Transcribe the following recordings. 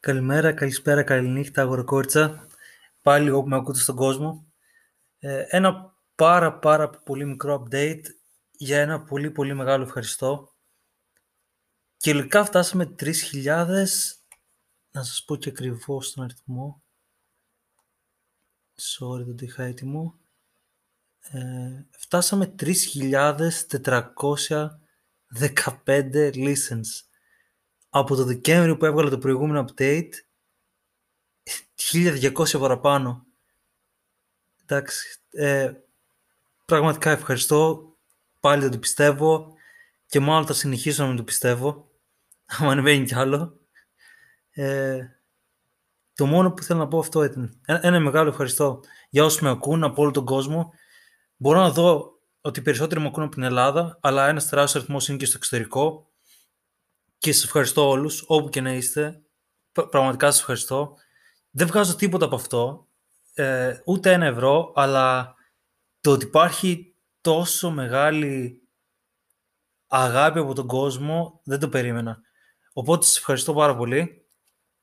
Καλημέρα, καλησπέρα, καληνύχτα, αγοροκόρτσα. Πάλι εγώ που με ακούτε στον κόσμο. Ε, ένα πάρα πάρα πολύ μικρό update για ένα πολύ πολύ μεγάλο ευχαριστώ. Και λογικά φτάσαμε 3.000, να σας πω και ακριβώς τον αριθμό. Sorry, δεν το είχα έτοιμο. Ε, φτάσαμε 3.415 listens από το Δεκέμβριο που έβγαλε το προηγούμενο update 1200 παραπάνω. Εντάξει, ε, πραγματικά ευχαριστώ. Πάλι δεν το πιστεύω και μάλλον θα συνεχίσω να μην το πιστεύω. Αν ανεβαίνει κι άλλο. Ε, το μόνο που θέλω να πω αυτό ήταν ένα μεγάλο ευχαριστώ για όσους με ακούν από όλο τον κόσμο. Μπορώ να δω ότι περισσότεροι με ακούν από την Ελλάδα, αλλά ένας τεράστιος αριθμός είναι και στο εξωτερικό και σας ευχαριστώ όλους, όπου και να είστε. Πραγματικά σας ευχαριστώ. Δεν βγάζω τίποτα από αυτό, ε, ούτε ένα ευρώ, αλλά το ότι υπάρχει τόσο μεγάλη αγάπη από τον κόσμο, δεν το περίμενα. Οπότε σας ευχαριστώ πάρα πολύ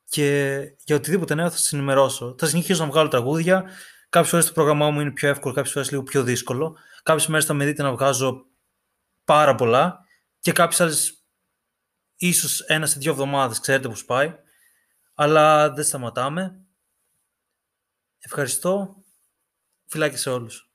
και για οτιδήποτε νέο θα σας ενημερώσω. Θα συνεχίσω να βγάλω τραγούδια. Κάποιες φορές το πρόγραμμά μου είναι πιο εύκολο, κάποιες φορές λίγο πιο δύσκολο. Κάποιες μέρες θα με δείτε να βγάζω πάρα πολλά και κάποιες άλλες ίσως ένα σε δύο εβδομάδες, ξέρετε πώς πάει. Αλλά δεν σταματάμε. Ευχαριστώ. Φιλάκια σε όλους.